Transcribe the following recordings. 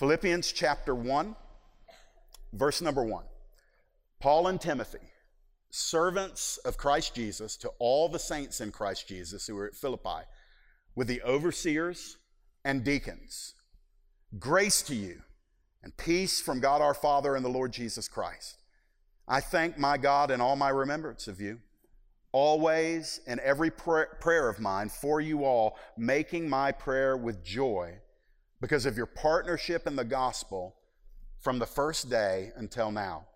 Philippians chapter 1, verse number 1. Paul and Timothy, servants of Christ Jesus, to all the saints in Christ Jesus who are at Philippi, with the overseers and deacons. Grace to you and peace from God our Father and the Lord Jesus Christ. I thank my God in all my remembrance of you, always in every prayer of mine for you all, making my prayer with joy because of your partnership in the gospel from the first day until now.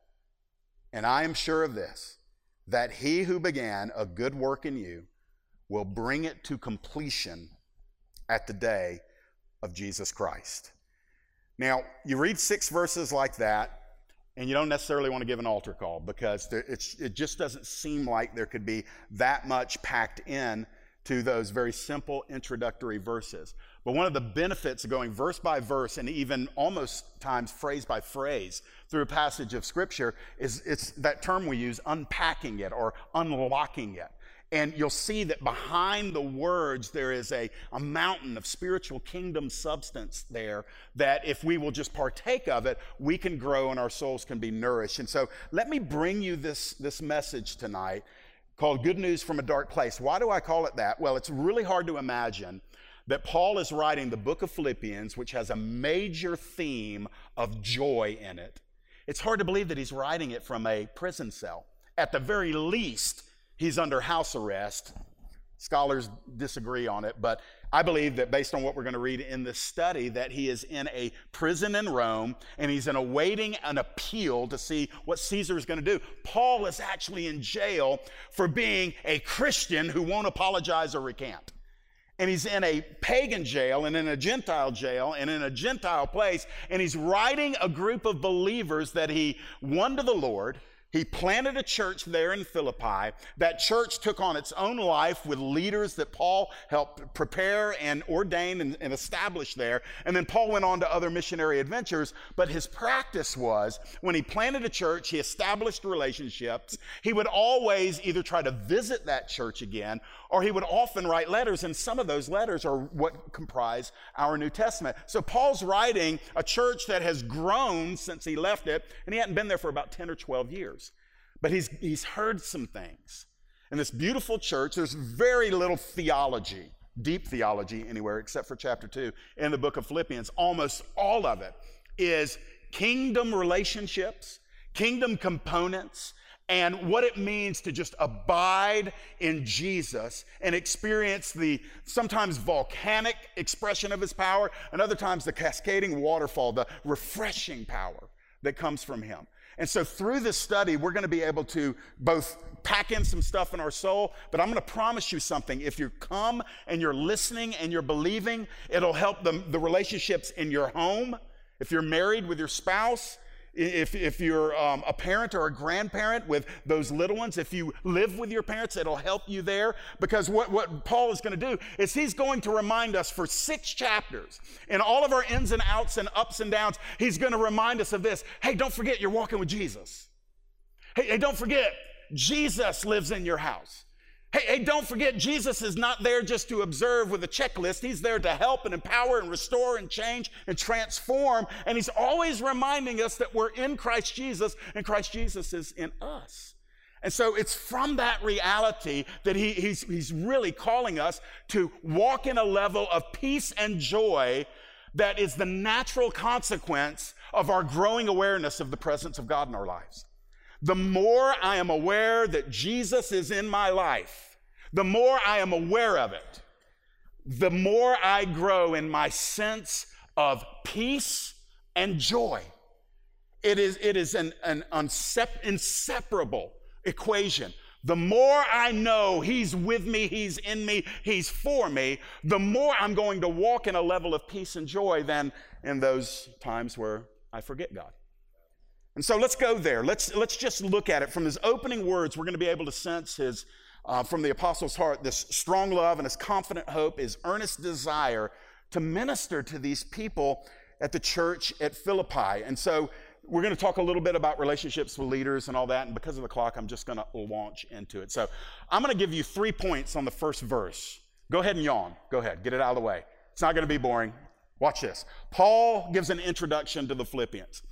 And I am sure of this that he who began a good work in you will bring it to completion at the day of Jesus Christ. Now, you read six verses like that, and you don't necessarily want to give an altar call because there, it just doesn't seem like there could be that much packed in to those very simple introductory verses. But one of the benefits of going verse by verse and even almost times phrase by phrase through a passage of scripture is it's that term we use, unpacking it or unlocking it. And you'll see that behind the words, there is a, a mountain of spiritual kingdom substance there that if we will just partake of it, we can grow and our souls can be nourished. And so let me bring you this, this message tonight called Good News from a Dark Place. Why do I call it that? Well, it's really hard to imagine that Paul is writing the book of Philippians, which has a major theme of joy in it. It's hard to believe that he's writing it from a prison cell. At the very least, he's under house arrest. Scholars disagree on it, but I believe that based on what we're going to read in this study, that he is in a prison in Rome and he's in awaiting an appeal to see what Caesar is going to do. Paul is actually in jail for being a Christian who won't apologize or recant and he's in a pagan jail and in a Gentile jail and in a Gentile place, and he's writing a group of believers that he won to the Lord he planted a church there in Philippi. That church took on its own life with leaders that Paul helped prepare and ordain and, and, establish there. And then Paul went on to other missionary adventures. But his practice was when he planted a church, he established relationships. He would always either try to visit that church again or he would often write letters. And some of those letters are what comprise our New Testament. So Paul's writing a church that has grown since he left it, and he hadn't been there for about 10 or 12 years. But he's, he's heard some things. In this beautiful church, there's very little theology, deep theology anywhere, except for chapter 2 in the book of Philippians. Almost all of it is kingdom relationships, kingdom components, and what it means to just abide in Jesus and experience the sometimes volcanic expression of his power, and other times the cascading waterfall, the refreshing power that comes from him. And so through this study, we're going to be able to both pack in some stuff in our soul, but I'm going to promise you something. If you come and you're listening and you're believing, it'll help the, the relationships in your home. If you're married with your spouse, if, if you're um, a parent or a grandparent with those little ones, if you live with your parents, it'll help you there. Because what, what Paul is going to do is he's going to remind us for six chapters, in all of our ins and outs and ups and downs, he's going to remind us of this. Hey, don't forget you're walking with Jesus. Hey, hey don't forget Jesus lives in your house. Hey, hey, don't forget, Jesus is not there just to observe with a checklist. He's there to help and empower and restore and change and transform. And He's always reminding us that we're in Christ Jesus and Christ Jesus is in us. And so it's from that reality that he, he's, he's really calling us to walk in a level of peace and joy that is the natural consequence of our growing awareness of the presence of God in our lives. The more I am aware that Jesus is in my life, the more I am aware of it, the more I grow in my sense of peace and joy. It is, it is an, an inseparable equation. The more I know He's with me, He's in me, He's for me, the more I'm going to walk in a level of peace and joy than in those times where I forget God. And so let's go there. Let's, let's just look at it. From his opening words, we're going to be able to sense his, uh, from the apostle's heart, this strong love and his confident hope, his earnest desire to minister to these people at the church at Philippi. And so we're going to talk a little bit about relationships with leaders and all that. And because of the clock, I'm just going to launch into it. So I'm going to give you three points on the first verse. Go ahead and yawn. Go ahead. Get it out of the way. It's not going to be boring. Watch this. Paul gives an introduction to the Philippians.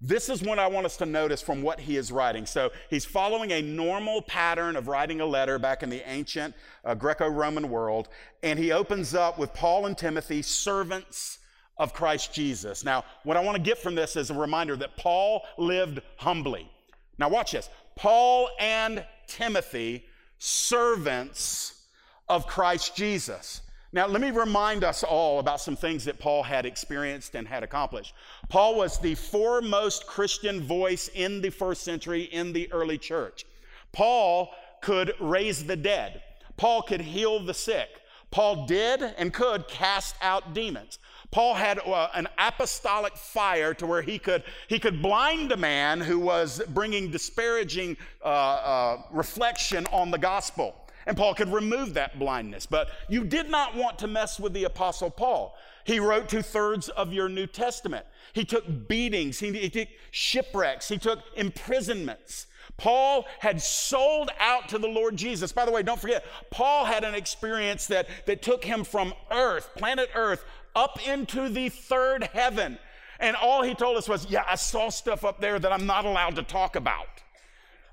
This is what I want us to notice from what he is writing. So he's following a normal pattern of writing a letter back in the ancient uh, Greco Roman world. And he opens up with Paul and Timothy, servants of Christ Jesus. Now, what I want to get from this is a reminder that Paul lived humbly. Now, watch this. Paul and Timothy, servants of Christ Jesus. Now, let me remind us all about some things that Paul had experienced and had accomplished. Paul was the foremost Christian voice in the first century in the early church. Paul could raise the dead, Paul could heal the sick. Paul did and could cast out demons. Paul had uh, an apostolic fire to where he could, he could blind a man who was bringing disparaging uh, uh, reflection on the gospel. And Paul could remove that blindness. But you did not want to mess with the Apostle Paul. He wrote two thirds of your New Testament. He took beatings, he, he took shipwrecks, he took imprisonments. Paul had sold out to the Lord Jesus. By the way, don't forget, Paul had an experience that, that took him from earth, planet earth, up into the third heaven. And all he told us was, Yeah, I saw stuff up there that I'm not allowed to talk about.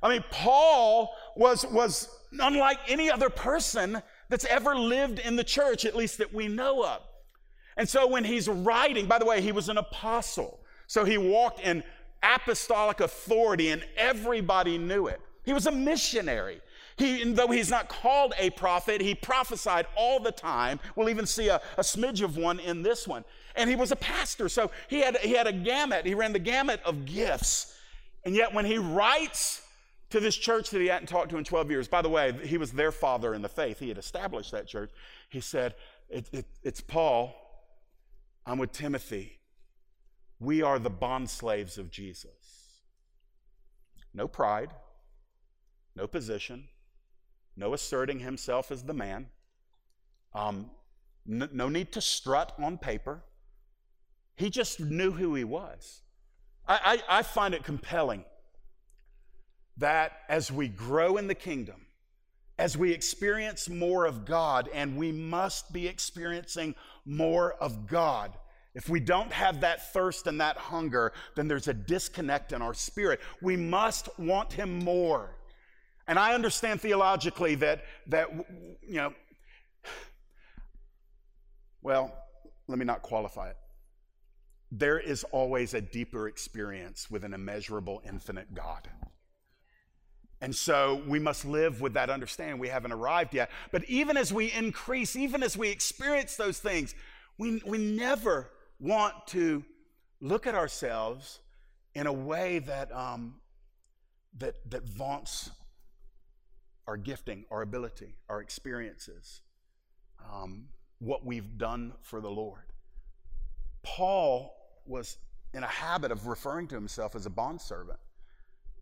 I mean, Paul was, was unlike any other person that's ever lived in the church, at least that we know of. And so when he's writing, by the way, he was an apostle. So he walked in apostolic authority and everybody knew it. He was a missionary. He, though he's not called a prophet, he prophesied all the time. We'll even see a, a smidge of one in this one. And he was a pastor, so he had, he had a gamut. He ran the gamut of gifts. And yet, when he writes to this church that he hadn't talked to in 12 years. By the way, he was their father in the faith. He had established that church. He said, it, it, It's Paul. I'm with Timothy. We are the bond slaves of Jesus. No pride, no position, no asserting himself as the man, um, n- no need to strut on paper. He just knew who he was. I, I, I find it compelling that as we grow in the kingdom, as we experience more of God, and we must be experiencing more of God. If we don't have that thirst and that hunger, then there's a disconnect in our spirit. We must want Him more. And I understand theologically that, that you know, well, let me not qualify it. There is always a deeper experience with an immeasurable, infinite God. And so we must live with that understanding. We haven't arrived yet. But even as we increase, even as we experience those things, we, we never want to look at ourselves in a way that, um, that, that vaunts our gifting, our ability, our experiences, um, what we've done for the Lord. Paul was in a habit of referring to himself as a bondservant.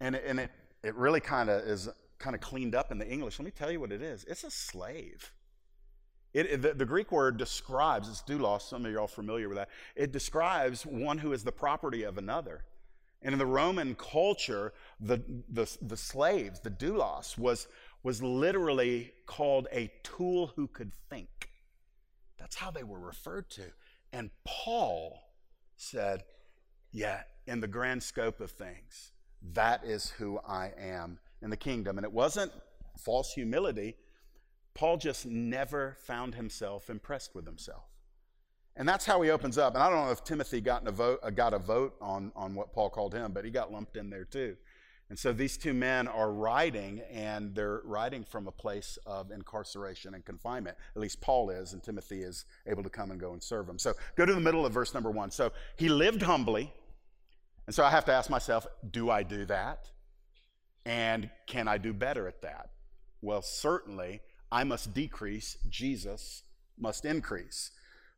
And, and it, it really kind of is kind of cleaned up in the English. Let me tell you what it is it's a slave. It, the, the, Greek word describes, it's doulos, some of you are all familiar with that. It describes one who is the property of another. And in the Roman culture, the, the, the slaves, the doulos, was, was literally called a tool who could think. That's how they were referred to. And Paul said, yeah, in the grand scope of things, that is who I am in the kingdom. And it wasn't false humility. Paul just never found himself impressed with himself. And that's how he opens up. And I don't know if Timothy got a vote, uh, got a vote on, on what Paul called him, but he got lumped in there too. And so these two men are writing, and they're writing from a place of incarceration and confinement. At least Paul is, and Timothy is able to come and go and serve them. So go to the middle of verse number one. So he lived humbly. And so I have to ask myself, do I do that? And can I do better at that? Well, certainly, I must decrease, Jesus must increase.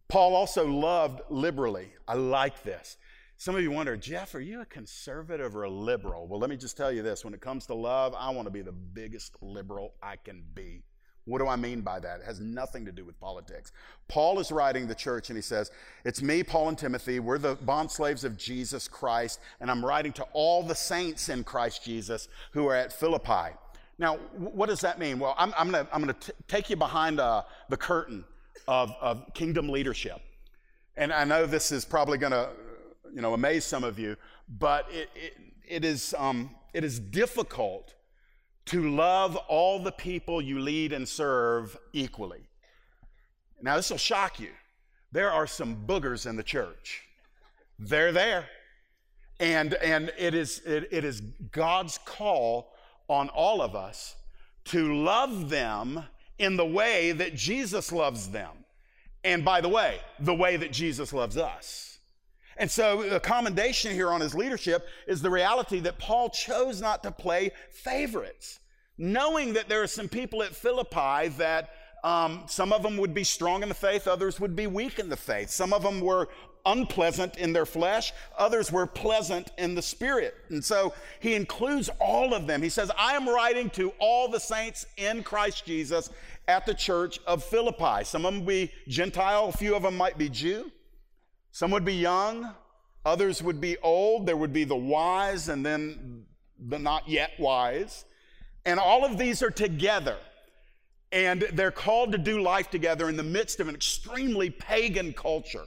Paul also loved liberally. I like this. Some of you wonder, Jeff, are you a conservative or a liberal? Well, let me just tell you this when it comes to love, I want to be the biggest liberal I can be. What do I mean by that? It has nothing to do with politics. Paul is writing the church and he says, It's me, Paul, and Timothy. We're the bond slaves of Jesus Christ, and I'm writing to all the saints in Christ Jesus who are at Philippi. Now, what does that mean? Well, I'm, I'm going to take you behind uh, the curtain of, of kingdom leadership. And I know this is probably going to, you know, amaze some of you, but it, it, it, is, um, it is difficult to love all the people you lead and serve equally. Now, this will shock you. There are some boogers in the church. They're there. And, and it, is, it, it is God's call on all of us to love them in the way that Jesus loves them. And by the way, the way that Jesus loves us. And so the commendation here on his leadership is the reality that Paul chose not to play favorites, knowing that there are some people at Philippi that um, some of them would be strong in the faith, others would be weak in the faith. Some of them were unpleasant in their flesh, others were pleasant in the spirit. And so he includes all of them. He says, I am writing to all the saints in Christ Jesus at the church of Philippi. Some of them be Gentile, a few of them might be Jew, some would be young, others would be old. There would be the wise and then the not yet wise. And all of these are together. And they're called to do life together in the midst of an extremely pagan culture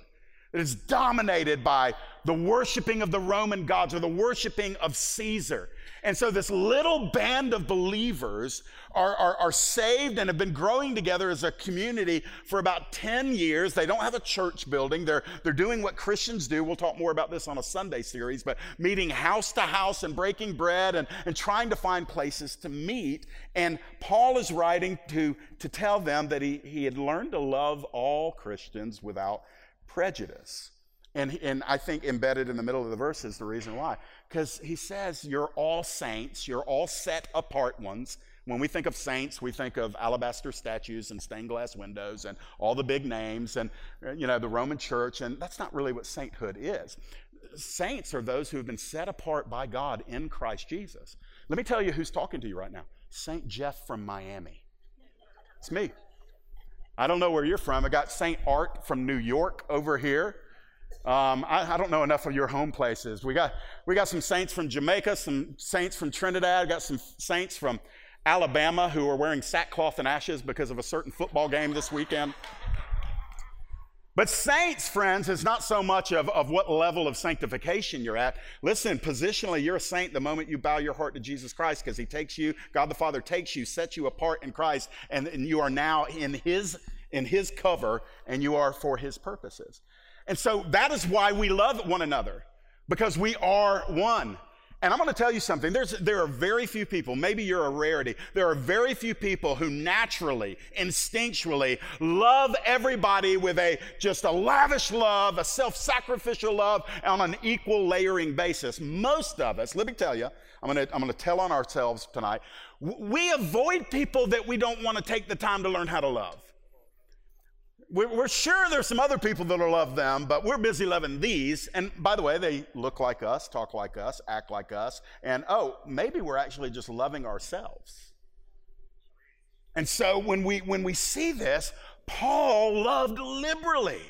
that is dominated by the worshiping of the Roman gods or the worshiping of Caesar. And so this little band of believers are, are, are, saved and have been growing together as a community for about 10 years. They don't have a church building. They're, they're doing what Christians do. We'll talk more about this on a Sunday series, but meeting house to house and breaking bread and, and trying to find places to meet. And Paul is writing to, to tell them that he, he had learned to love all Christians without prejudice. And, and I think embedded in the middle of the verse is the reason why. Because he says, You're all saints, you're all set apart ones. When we think of saints, we think of alabaster statues and stained glass windows and all the big names and, you know, the Roman church. And that's not really what sainthood is. Saints are those who have been set apart by God in Christ Jesus. Let me tell you who's talking to you right now St. Jeff from Miami. It's me. I don't know where you're from. I got St. Art from New York over here. Um, I, I, don't know enough of your home places. We got, we got some saints from Jamaica, some saints from Trinidad, got some saints from Alabama who are wearing sackcloth and ashes because of a certain football game this weekend. But saints, friends, is not so much of, of what level of sanctification you're at. Listen, positionally, you're a saint the moment you bow your heart to Jesus Christ because He takes you, God the Father takes you, sets you apart in Christ, and, and you are now in His in His cover, and you are for His purposes. And so that is why we love one another because we are one. And I'm going to tell you something. There's, there are very few people, maybe you're a rarity, there are very few people who naturally, instinctually love everybody with a just a lavish love, a self sacrificial love on an equal layering basis. Most of us, let me tell you, I'm going to, I'm going to tell on ourselves tonight, we avoid people that we don't want to take the time to learn how to love. We're sure there's some other people that'll love them, but we're busy loving these. And by the way, they look like us, talk like us, act like us. And oh, maybe we're actually just loving ourselves. And so when we when we see this, Paul loved liberally.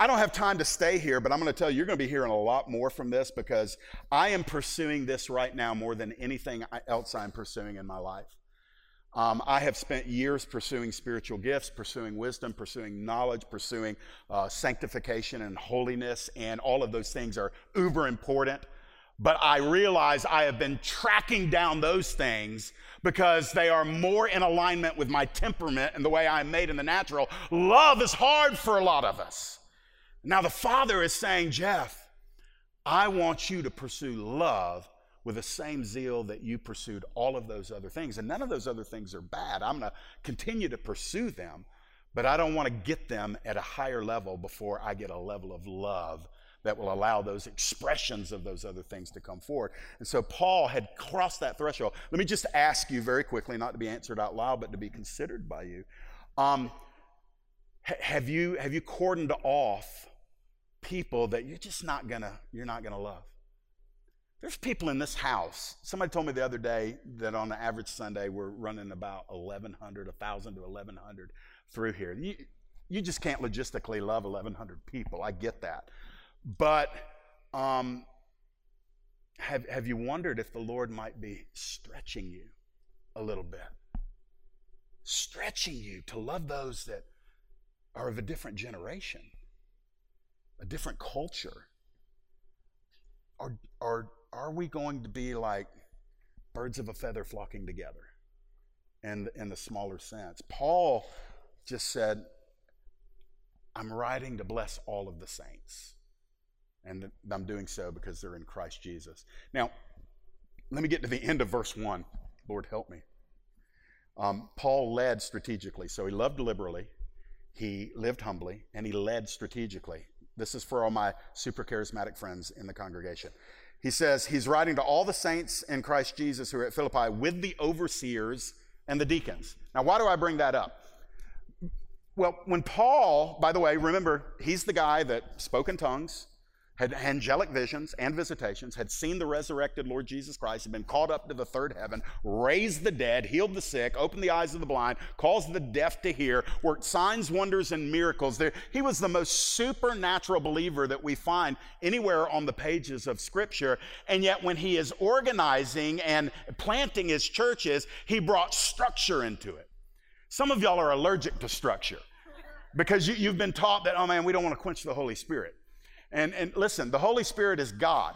I don't have time to stay here, but I'm going to tell you, you're going to be hearing a lot more from this because I am pursuing this right now more than anything else I'm pursuing in my life. Um, I have spent years pursuing spiritual gifts, pursuing wisdom, pursuing knowledge, pursuing uh, sanctification and holiness, and all of those things are uber important. But I realize I have been tracking down those things because they are more in alignment with my temperament and the way I'm made in the natural. Love is hard for a lot of us. Now, the Father is saying, Jeff, I want you to pursue love with the same zeal that you pursued all of those other things. And none of those other things are bad. I'm going to continue to pursue them, but I don't want to get them at a higher level before I get a level of love that will allow those expressions of those other things to come forward. And so Paul had crossed that threshold. Let me just ask you very quickly, not to be answered out loud, but to be considered by you. Um, have you have you cordoned off people that you're just not gonna you're not gonna love? There's people in this house. Somebody told me the other day that on the average Sunday, we're running about 1,100, 1,000 to 1,100 through here. You, you just can't logistically love 1,100 people. I get that. But um, have, have you wondered if the Lord might be stretching you a little bit? Stretching you to love those that are of a different generation. a different culture, are, are, are we going to be like birds of a feather flocking together in, in the smaller sense? Paul just said, I'm writing to bless all of the saints. And I'm doing so because they're in Christ Jesus. Now, let me get to the end of verse 1. Lord, help me. Um, Paul led strategically. So he loved liberally, he lived humbly, and he led strategically. This is for all my super charismatic friends in the congregation. He says he's writing to all the saints in Christ Jesus who are at Philippi with the overseers and the deacons. Now, why do I bring that up? Well, when Paul, by the way, remember, he's the guy that spoke in tongues, had angelic visions and visitations, had seen the resurrected Lord Jesus Christ, had been caught up to the third heaven, raised the dead, healed the sick, opened the eyes of the blind, caused the deaf to hear, worked signs, wonders, and miracles. There, he was the most supernatural believer that we find anywhere on the pages of Scripture. And yet, when he is organizing and planting his churches, he brought structure into it. Some of y'all are allergic to structure because you, you've been taught that, oh man, we don't want to quench the Holy Spirit. And, and listen, the Holy Spirit is God.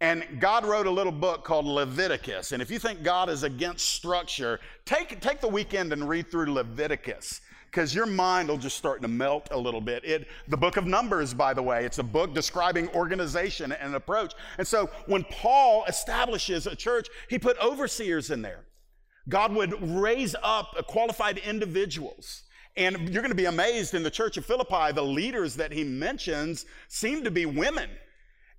And God wrote a little book called Leviticus. And if you think God is against structure, take, take the weekend and read through Leviticus because your mind will just start to melt a little bit. It, the book of Numbers, by the way, it's a book describing organization and approach. And so when Paul establishes a church, he put overseers in there. God would raise up qualified individuals and you're going to be amazed in the church of Philippi, the leaders that he mentions seem to be women.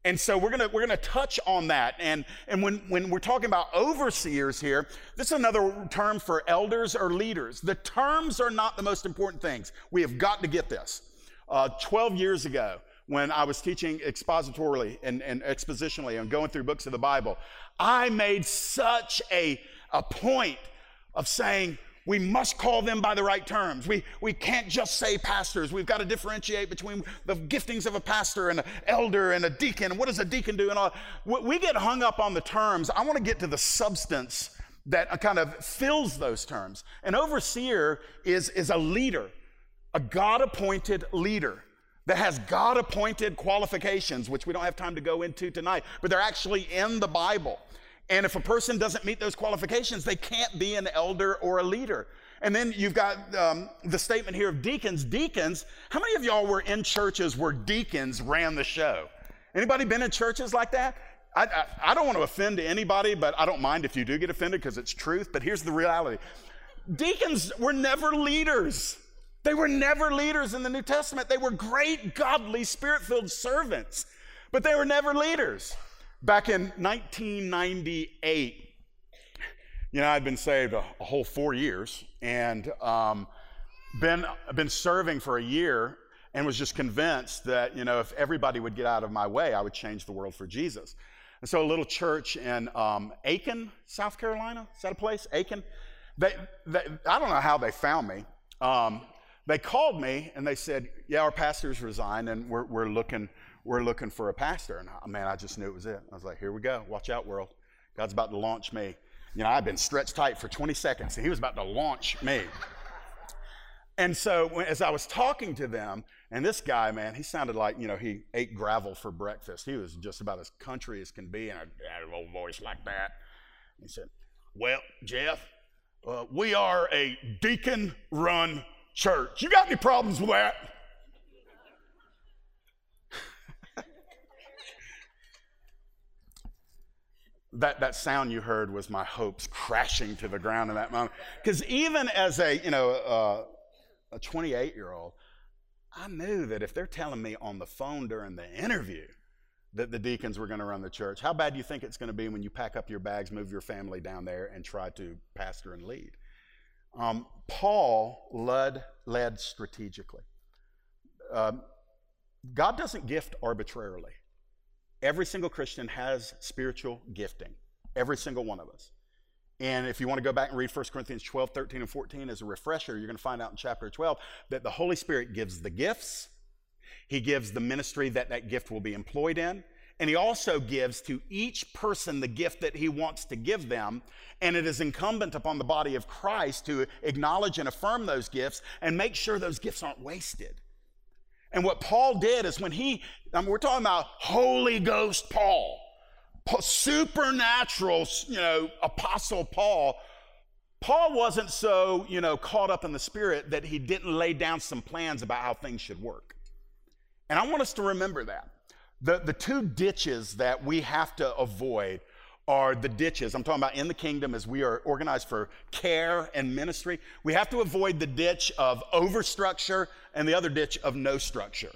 And so we're gonna we're gonna touch on that. And and when when we're talking about overseers here, this is another term for elders or leaders. The terms are not the most important things. We have got to get this. Uh, Twelve years ago, when I was teaching expositorily and, and expositionally and going through books of the Bible, I made such a a point of saying we must call them by the right terms. We, we can't just say pastors. We've got to differentiate between the giftings of a pastor and an elder and a deacon. What does a deacon do? And all. We get hung up on the terms. I want to get to the substance that uh, kind of fills those terms. An overseer is, is a leader, a God appointed leader that has God appointed qualifications, which we don't have time to go into tonight, but they're actually in the Bible. And if a person doesn't meet those qualifications, they can't be an elder or a leader. And then you've got um, the statement here of deacons. Deacons, how many of y'all were in churches where deacons ran the show? Anybody been in churches like that? I, I, I don't want to offend anybody, but I don't mind if you do get offended because it's truth. But here's the reality deacons were never leaders. They were never leaders in the New Testament. They were great, godly, spirit filled servants, but they were never leaders. Back in 1998, you know, I'd been saved a, a whole four years and um, been, been serving for a year and was just convinced that, you know, if everybody would get out of my way, I would change the world for Jesus. And so a little church in um, Aiken, South Carolina, is that a place? Aiken? They, they, I don't know how they found me. Um, they called me and they said, yeah, our pastor's resigned and we're, we're looking we're looking for a pastor. And man, I just knew it was it. I was like, here we go. Watch out, world. God's about to launch me. You know, I've been stretched tight for 20 seconds, and he was about to launch me. And so when, as I was talking to them, and this guy, man, he sounded like, you know, he ate gravel for breakfast. He was just about as country as can be, and I had a little voice like that. He said, Well, Jeff, uh, we are a deacon run church. You got any problems with that? That, that sound you heard was my hopes crashing to the ground in that moment. Because even as a, you know, uh, a 28 year old, I knew that if they're telling me on the phone during the interview that the deacons were going to run the church, how bad do you think it's going to be when you pack up your bags, move your family down there, and try to pastor and lead? Um, Paul led, led strategically. Um, God doesn't gift arbitrarily. Every single Christian has spiritual gifting, every single one of us. And if you want to go back and read 1 Corinthians 12, 13, and 14 as a refresher, you're going to find out in chapter 12 that the Holy Spirit gives the gifts, He gives the ministry that that gift will be employed in, and He also gives to each person the gift that He wants to give them. And it is incumbent upon the body of Christ to acknowledge and affirm those gifts and make sure those gifts aren't wasted. And what Paul did is when he, I mean, we're talking about Holy Ghost Paul, supernatural, you know, Apostle Paul. Paul wasn't so, you know, caught up in the Spirit that he didn't lay down some plans about how things should work. And I want us to remember that. The, the two ditches that we have to avoid are the ditches. I'm talking about in the kingdom as we are organized for care and ministry. We have to avoid the ditch of overstructure and the other ditch of no structure.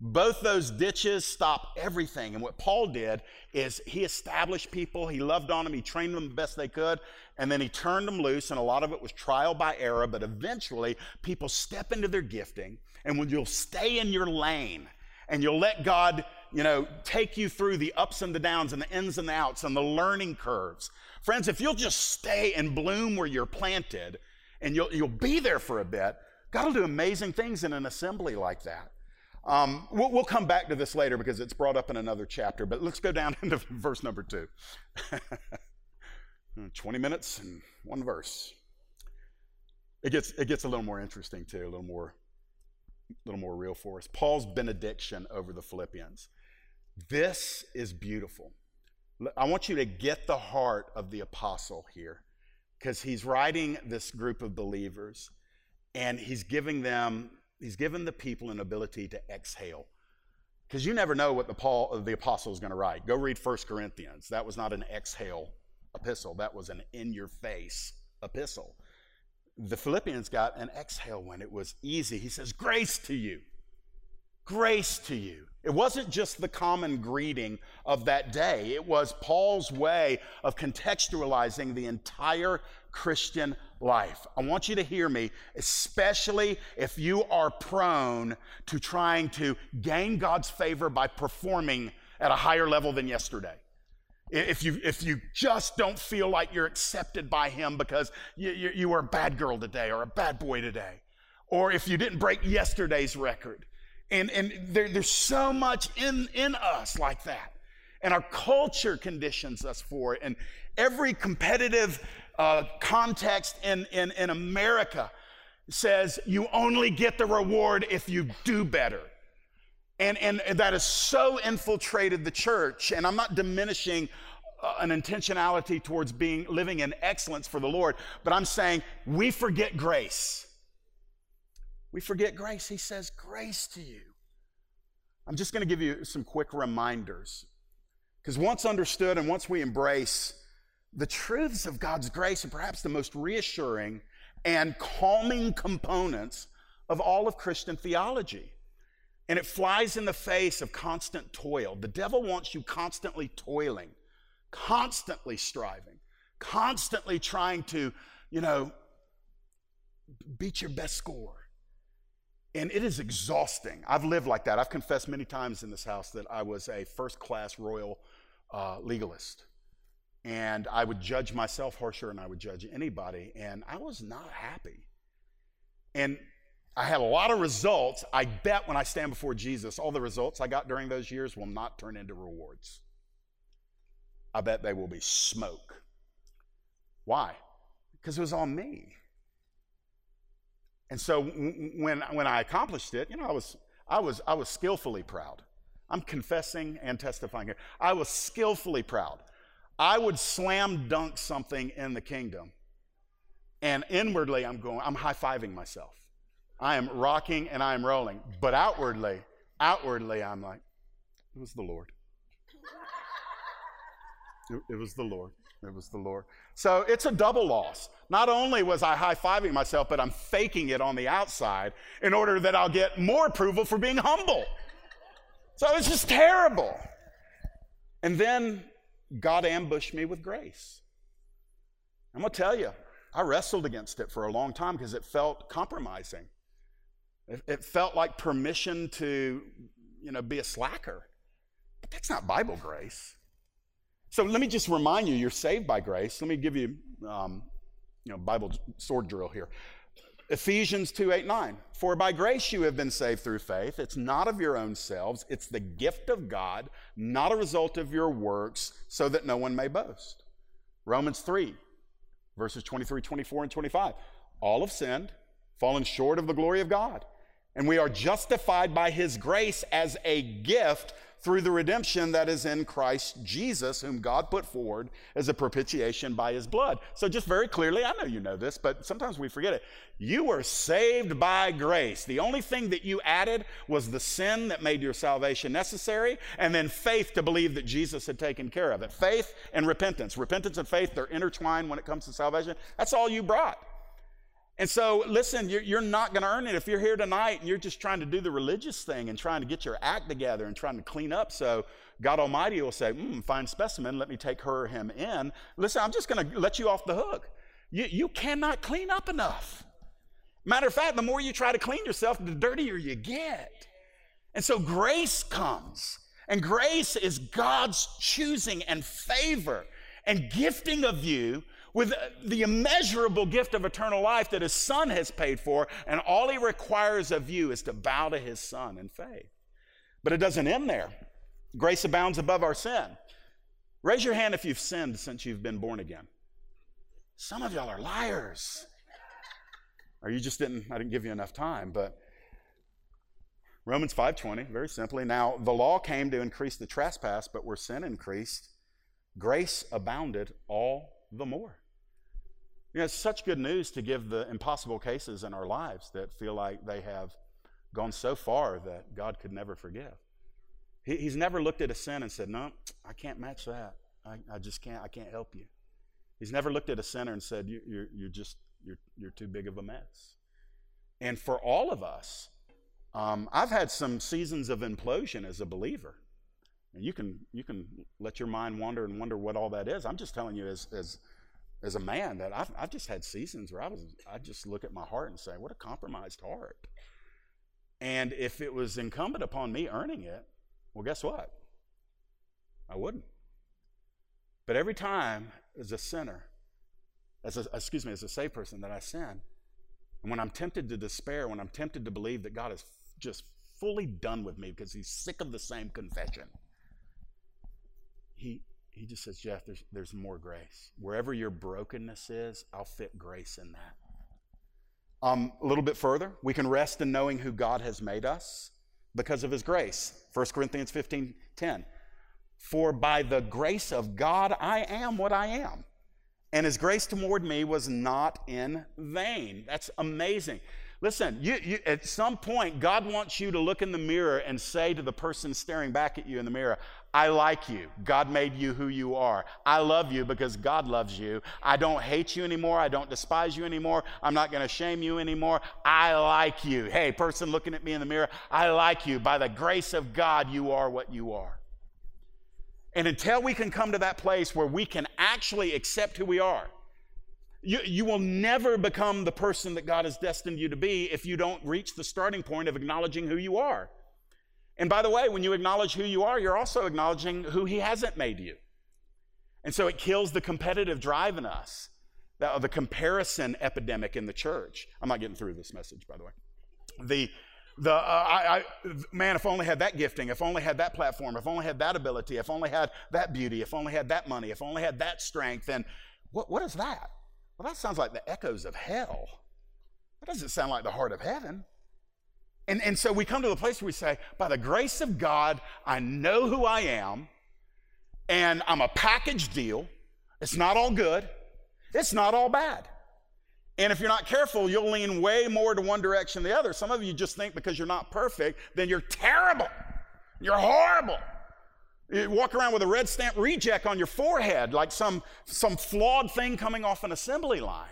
Both those ditches stop everything. And what Paul did is he established people, he loved on them, he trained them the best they could, and then he turned them loose. And a lot of it was trial by error, but eventually people step into their gifting. And when you'll stay in your lane and you'll let God you know, take you through the ups and the downs and the ins and the outs and the learning curves. Friends, if you'll just stay and bloom where you're planted and you'll, you'll be there for a bit, God will do amazing things in an assembly like that. Um, we'll, we'll, come back to this later because it's brought up in another chapter, but let's go down into verse number two. 20 minutes and one verse. It gets, it gets a little more interesting too, a little more, a little more real for us. Paul's benediction over the Philippians. This is beautiful. I want you to get the heart of the apostle here because he's writing this group of believers and he's giving them, he's given the people an ability to exhale. Because you never know what the, Paul, the apostle is going to write. Go read 1 Corinthians. That was not an exhale epistle, that was an in your face epistle. The Philippians got an exhale when it was easy. He says, Grace to you. Grace to you. It wasn't just the common greeting of that day, it was Paul's way of contextualizing the entire Christian life. I want you to hear me, especially if you are prone to trying to gain God's favor by performing at a higher level than yesterday. If you, if you just don't feel like you're accepted by Him because you, you, you were a bad girl today or a bad boy today, or if you didn't break yesterday's record, and, and there, there's so much in, in us like that. And our culture conditions us for it. And every competitive uh, context in, in, in America says you only get the reward if you do better. And, and that has so infiltrated the church. And I'm not diminishing uh, an intentionality towards being living in excellence for the Lord, but I'm saying we forget grace. We forget grace. He says, Grace to you. I'm just going to give you some quick reminders. Because once understood and once we embrace the truths of God's grace, and perhaps the most reassuring and calming components of all of Christian theology. And it flies in the face of constant toil. The devil wants you constantly toiling, constantly striving, constantly trying to, you know, beat your best score. And it is exhausting. I've lived like that. I've confessed many times in this house that I was a first class royal uh, legalist. And I would judge myself harsher than I would judge anybody. And I was not happy. And I had a lot of results. I bet when I stand before Jesus, all the results I got during those years will not turn into rewards. I bet they will be smoke. Why? Because it was on me. And so when, when I accomplished it, you know, I was, I, was, I was skillfully proud. I'm confessing and testifying here. I was skillfully proud. I would slam dunk something in the kingdom. And inwardly, I'm going, I'm high fiving myself. I am rocking and I am rolling. But outwardly, outwardly, I'm like, it was the Lord. It, it was the Lord. It was the Lord. So it's a double loss. Not only was I high fiving myself, but I'm faking it on the outside in order that I'll get more approval for being humble. So it's just terrible. And then God ambushed me with grace. I'm going to tell you, I wrestled against it for a long time because it felt compromising. It, it felt like permission to, you know, be a slacker. But that's not Bible grace. So let me just remind you, you're saved by grace. Let me give you, um, you know, Bible sword drill here. Ephesians 2 8 9. For by grace you have been saved through faith. It's not of your own selves, it's the gift of God, not a result of your works, so that no one may boast. Romans 3, verses 23, 24, and 25. All have sinned, fallen short of the glory of God, And we are justified by his grace as a gift through the redemption that is in Christ Jesus, whom God put forward as a propitiation by his blood. So, just very clearly, I know you know this, but sometimes we forget it. You were saved by grace. The only thing that you added was the sin that made your salvation necessary, and then faith to believe that Jesus had taken care of it. Faith and repentance. Repentance and faith, they're intertwined when it comes to salvation. That's all you brought. And so, listen, you're, you're not going to earn it. If you're here tonight and you're just trying to do the religious thing and trying to get your act together and trying to clean up so God Almighty will say, mm, fine specimen, let me take her or him in. Listen, I'm just going to let you off the hook. You, you cannot clean up enough. Matter of fact, the more you try to clean yourself, the dirtier you get. And so grace comes. And grace is God's choosing and favor and gifting of you with uh, the immeasurable gift of eternal life that his son has paid for, and all he requires of you is to bow to his son in faith. But it doesn't end there. Grace abounds above our sin. Raise your hand if you've sinned since you've been born again. Some of y'all are liars. Or you just didn't, I didn't give you enough time, but Romans 5:20, very simply. Now, the law came to increase the trespass, but where sin increased, grace abounded all the more. You know, it's such good news to give the impossible cases in our lives that feel like they have gone so far that God could never forgive. He, he's never looked at a sin and said, No, I can't match that. I, I just can't, I can't help you. He's never looked at a sinner and said, you, you're, you're just, you're, you're too big of a mess. And for all of us, um, I've had some seasons of implosion as a believer. And you can, you can let your mind wander and wonder what all that is. I'm just telling you as, as as a man that I've, I've just had seasons where I was I just look at my heart and say, what a compromised heart. And if it was incumbent upon me earning it, well, guess what? I wouldn't. But every time as a sinner, as a, excuse me, as a saved person that I sin, and when I'm tempted to despair, when I'm tempted to believe that God is just fully done with me because he's sick of the same confession, he, he just says, Jeff, there's, there's more grace. Wherever your brokenness is, I'll fit grace in that. Um, a little bit further, we can rest in knowing who God has made us because of his grace. 1 Corinthians 15 10. For by the grace of God, I am what I am. And his grace toward me was not in vain. That's amazing. Listen, you, you, at some point, God wants you to look in the mirror and say to the person staring back at you in the mirror, I like you. God made you who you are. I love you because God loves you. I don't hate you anymore. I don't despise you anymore. I'm not going to shame you anymore. I like you. Hey, person looking at me in the mirror, I like you. By the grace of God, you are what you are. And until we can come to that place where we can actually accept who we are, you, you will never become the person that God has destined you to be if you don't reach the starting point of acknowledging who you are. And by the way, when you acknowledge who you are, you're also acknowledging who He hasn't made you. And so it kills the competitive drive in us, the, the comparison epidemic in the church. I'm not getting through this message, by the way. The the uh, I, I, man if only had that gifting if only had that platform if only had that ability if only had that beauty if only had that money if only had that strength and what, what is that well, that sounds like the echoes of hell. That doesn't sound like the heart of heaven. And, and so we come to the place where we say, by the grace of God, I know who I am, and I'm a package deal. It's not all good, it's not all bad. And if you're not careful, you'll lean way more to one direction than the other. Some of you just think because you're not perfect, then you're terrible. You're horrible. You walk around with a red stamp reject on your forehead, like some, some flawed thing coming off an assembly line.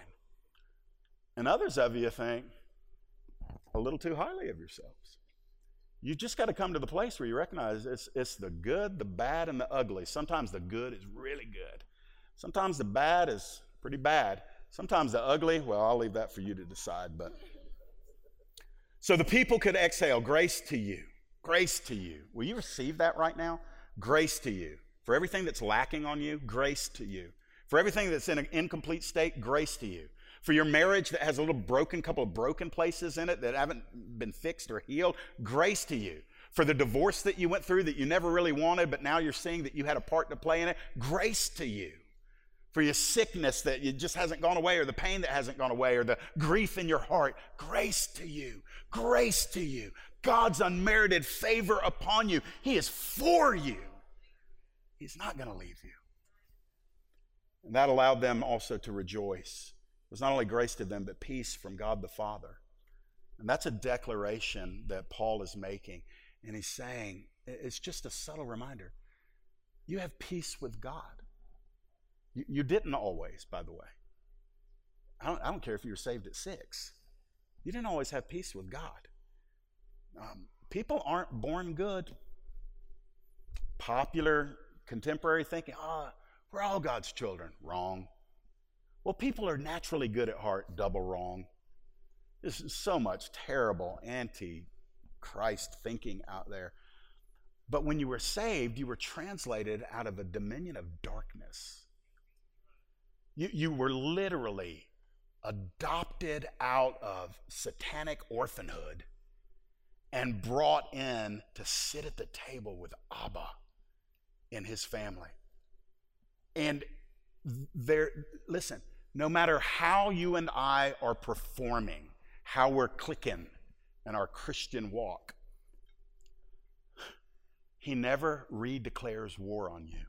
And others of you think a little too highly of yourselves. You just got to come to the place where you recognize it's, it's the good, the bad, and the ugly. Sometimes the good is really good. Sometimes the bad is pretty bad. Sometimes the ugly, well, I'll leave that for you to decide. But so the people could exhale grace to you, grace to you. Will you receive that right now? Grace to you. For everything that's lacking on you, grace to you. For everything that's in an incomplete state, grace to you. For your marriage that has a little broken, couple of broken places in it that haven't been fixed or healed, grace to you. For the divorce that you went through that you never really wanted, but now you're seeing that you had a part to play in it, grace to you. for your sickness that it just hasn't gone away, or the pain that hasn't gone away, or the grief in your heart. Grace to you. Grace to you. God's unmerited favor upon you. He is for you. He's not going to leave you. And that allowed them also to rejoice. It was not only grace to them, but peace from God the Father. And that's a declaration that Paul is making. And he's saying, it's just a subtle reminder. You have peace with God. You, you didn't always, by the way. I don't, I don't, care if you were saved at six. You didn't always have peace with God. Um, people aren't born good. Popular contemporary thinking, ah, oh, we're all God's children. Wrong. Well, people are naturally good at heart, double wrong. There's so much terrible anti Christ thinking out there. But when you were saved, you were translated out of a dominion of darkness. You, you were literally adopted out of satanic orphanhood and brought in to sit at the table with Abba in his family. And there, listen, no matter how you and I are performing, how we're clicking in our Christian walk, he never redeclares war on you.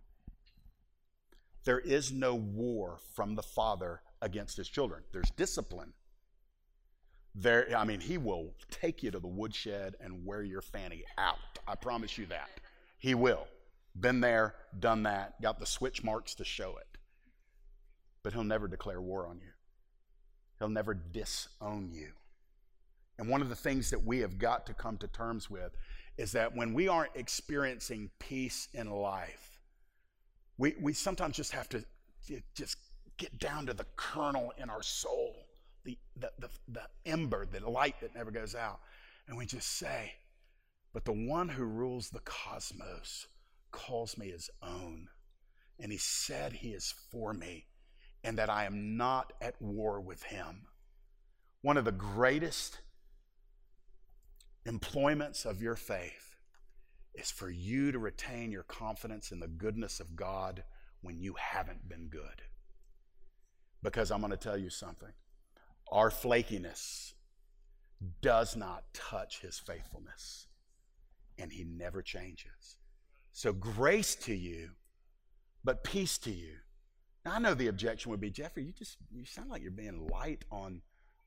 There is no war from the Father against his children. There's discipline. There, I mean, he will take you to the woodshed and wear your fanny out. I promise you that. He will. Been there, done that, got the switch marks to show it. But he'll never declare war on you, he'll never disown you. And one of the things that we have got to come to terms with is that when we aren't experiencing peace in life, we, we sometimes just have to just get down to the kernel in our soul, the, the, the, the ember, the light that never goes out. And we just say, But the one who rules the cosmos calls me his own. And he said he is for me and that I am not at war with him. One of the greatest employments of your faith is for you to retain your confidence in the goodness of God when you haven't been good. Because I'm going to tell you something our flakiness does not touch his faithfulness, and he never changes. So, grace to you, but peace to you. Now, I know the objection would be, Jeffrey, you just you sound like you're being light on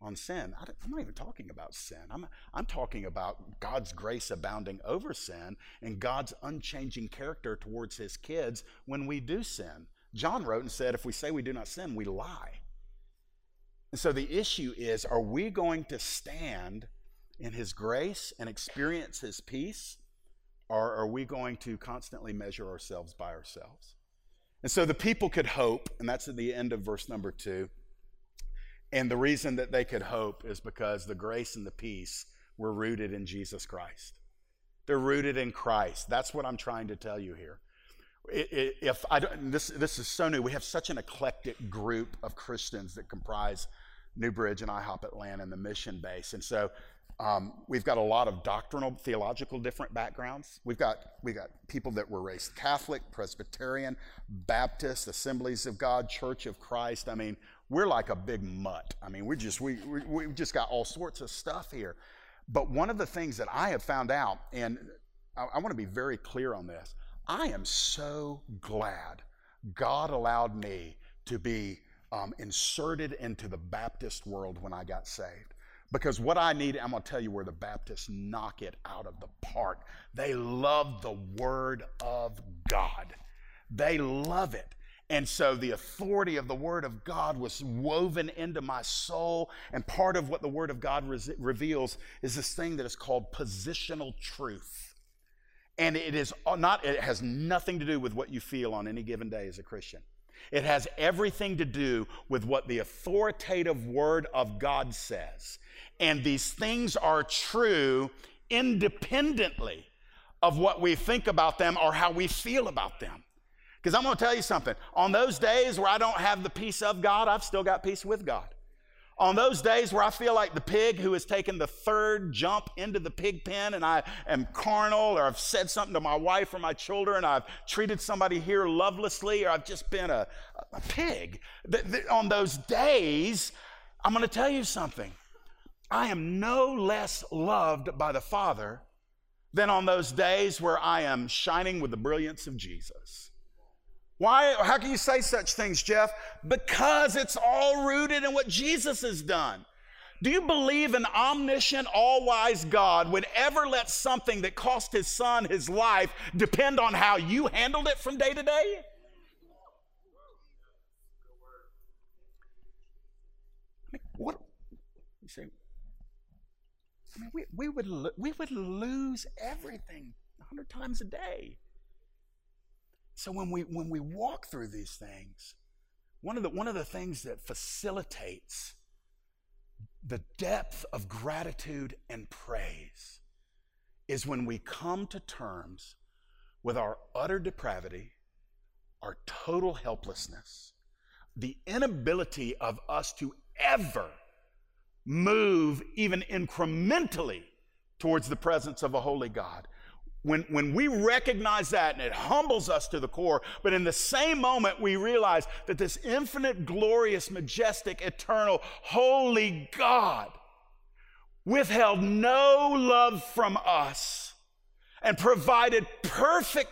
on sin. I am not even talking about sin. I'm, I'm talking about God's grace abounding over sin and God's unchanging character towards his kids when we do sin. John wrote and said, if we say we do not sin, we lie. And so the issue is, are we going to stand in his grace and experience his peace? Or are we going to constantly measure ourselves by ourselves? And so the people could hope, and that's at the end of verse number two. And the reason that they could hope is because the grace and the peace were rooted in Jesus Christ. They're rooted in Christ. That's what I'm trying to tell you here. If I don't, this, this is so new. We have such an eclectic group of Christians that comprise New Bridge and IHOP Atlanta and the mission base. And so um, we've got a lot of doctrinal, theological different backgrounds. We've got, we've got people that were raised Catholic, Presbyterian, Baptist, Assemblies of God, Church of Christ. I mean, we're like a big mutt. I mean, we're just, we, we, we've just got all sorts of stuff here. But one of the things that I have found out, and I, I want to be very clear on this, I am so glad God allowed me to be um, inserted into the Baptist world when I got saved. Because what I need, I'm going to tell you where the Baptists knock it out of the park. They love the Word of God, they love it. And so the authority of the Word of God was woven into my soul. And part of what the Word of God re- reveals is this thing that is called positional truth. And it is uh, not, it has nothing to do with what you feel on any given day as a Christian. It has everything to do with what the authoritative Word of God says. And these things are true independently of what we think about them or how we feel about them. Because I'm going to tell you something. On those days where I don't have the peace of God, I've still got peace with God. On those days where I feel like the pig who has taken the third jump into the pig pen and I am carnal or I've said something to my wife or my children, I've treated somebody here lovelessly or I've just been a, a pig. On those days, I'm going to tell you something. I am no less loved by the Father than on those days where I am shining with the brilliance of Jesus. Why? How can you say such things, Jeff? Because it's all rooted in what Jesus has done. Do you believe an omniscient, all wise God would ever let something that cost his son his life depend on how you handled it from day to day? I mean, what? You say, I mean, we, we, would, we would lose everything a hundred times a day. So when we when we walk through these things, one of the one of the things that facilitates the depth of gratitude and praise is when we come to terms with our utter depravity, our total helplessness, the inability of us to ever move even incrementally towards the presence of a holy God when, when we recognize that and it humbles us to the core, but in the same moment we realize that this infinite, glorious, majestic, eternal, holy God withheld no love from us and provided perfect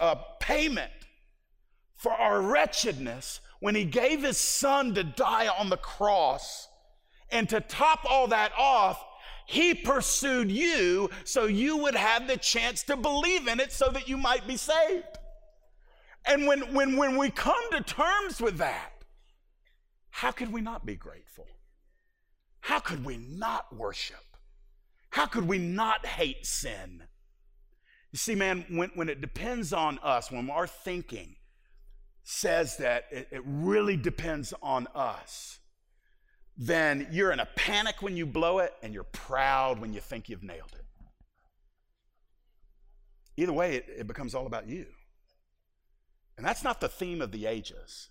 uh, payment for our wretchedness when he gave his son to die on the cross. And to top all that off, he pursued you so you would have the chance to believe in it so that you might be saved. And when, when, when we come to terms with that, how could we not be grateful? How could we not worship? How could we not hate sin? You see, man, when, when it depends on us, when our thinking says that it, it really depends on us, then you're in a panic when you blow it and you're proud when you think you've nailed it. Either way, it, it becomes all about you. And that's not the theme of the ages.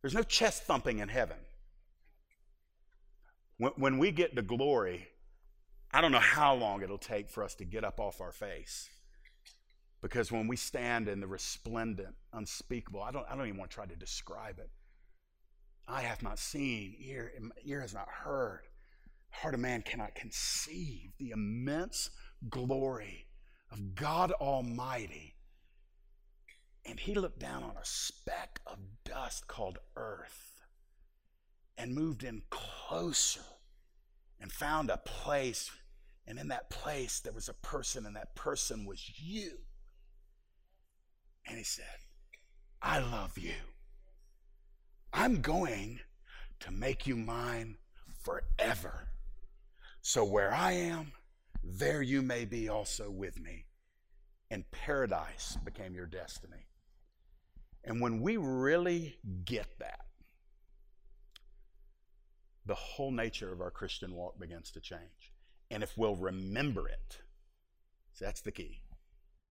There's no chest thumping in heaven. When, when we get to glory, I don't know how long it'll take for us to get up off our face. Because when we stand in the resplendent, unspeakable, I don't, I don't even want to try to describe it. Eye hath not seen, ear, ear has not heard, heart of man cannot conceive the immense glory of God Almighty. And he looked down on a speck of dust called earth and moved in closer and found a place. And in that place, there was a person, and that person was you. And he said, I love you. I'm going to make you mine forever. So where I am, there you may be also with me. And paradise became your destiny. And when we really get that, the whole nature of our Christian walk begins to change. And if we'll remember it, that's the key.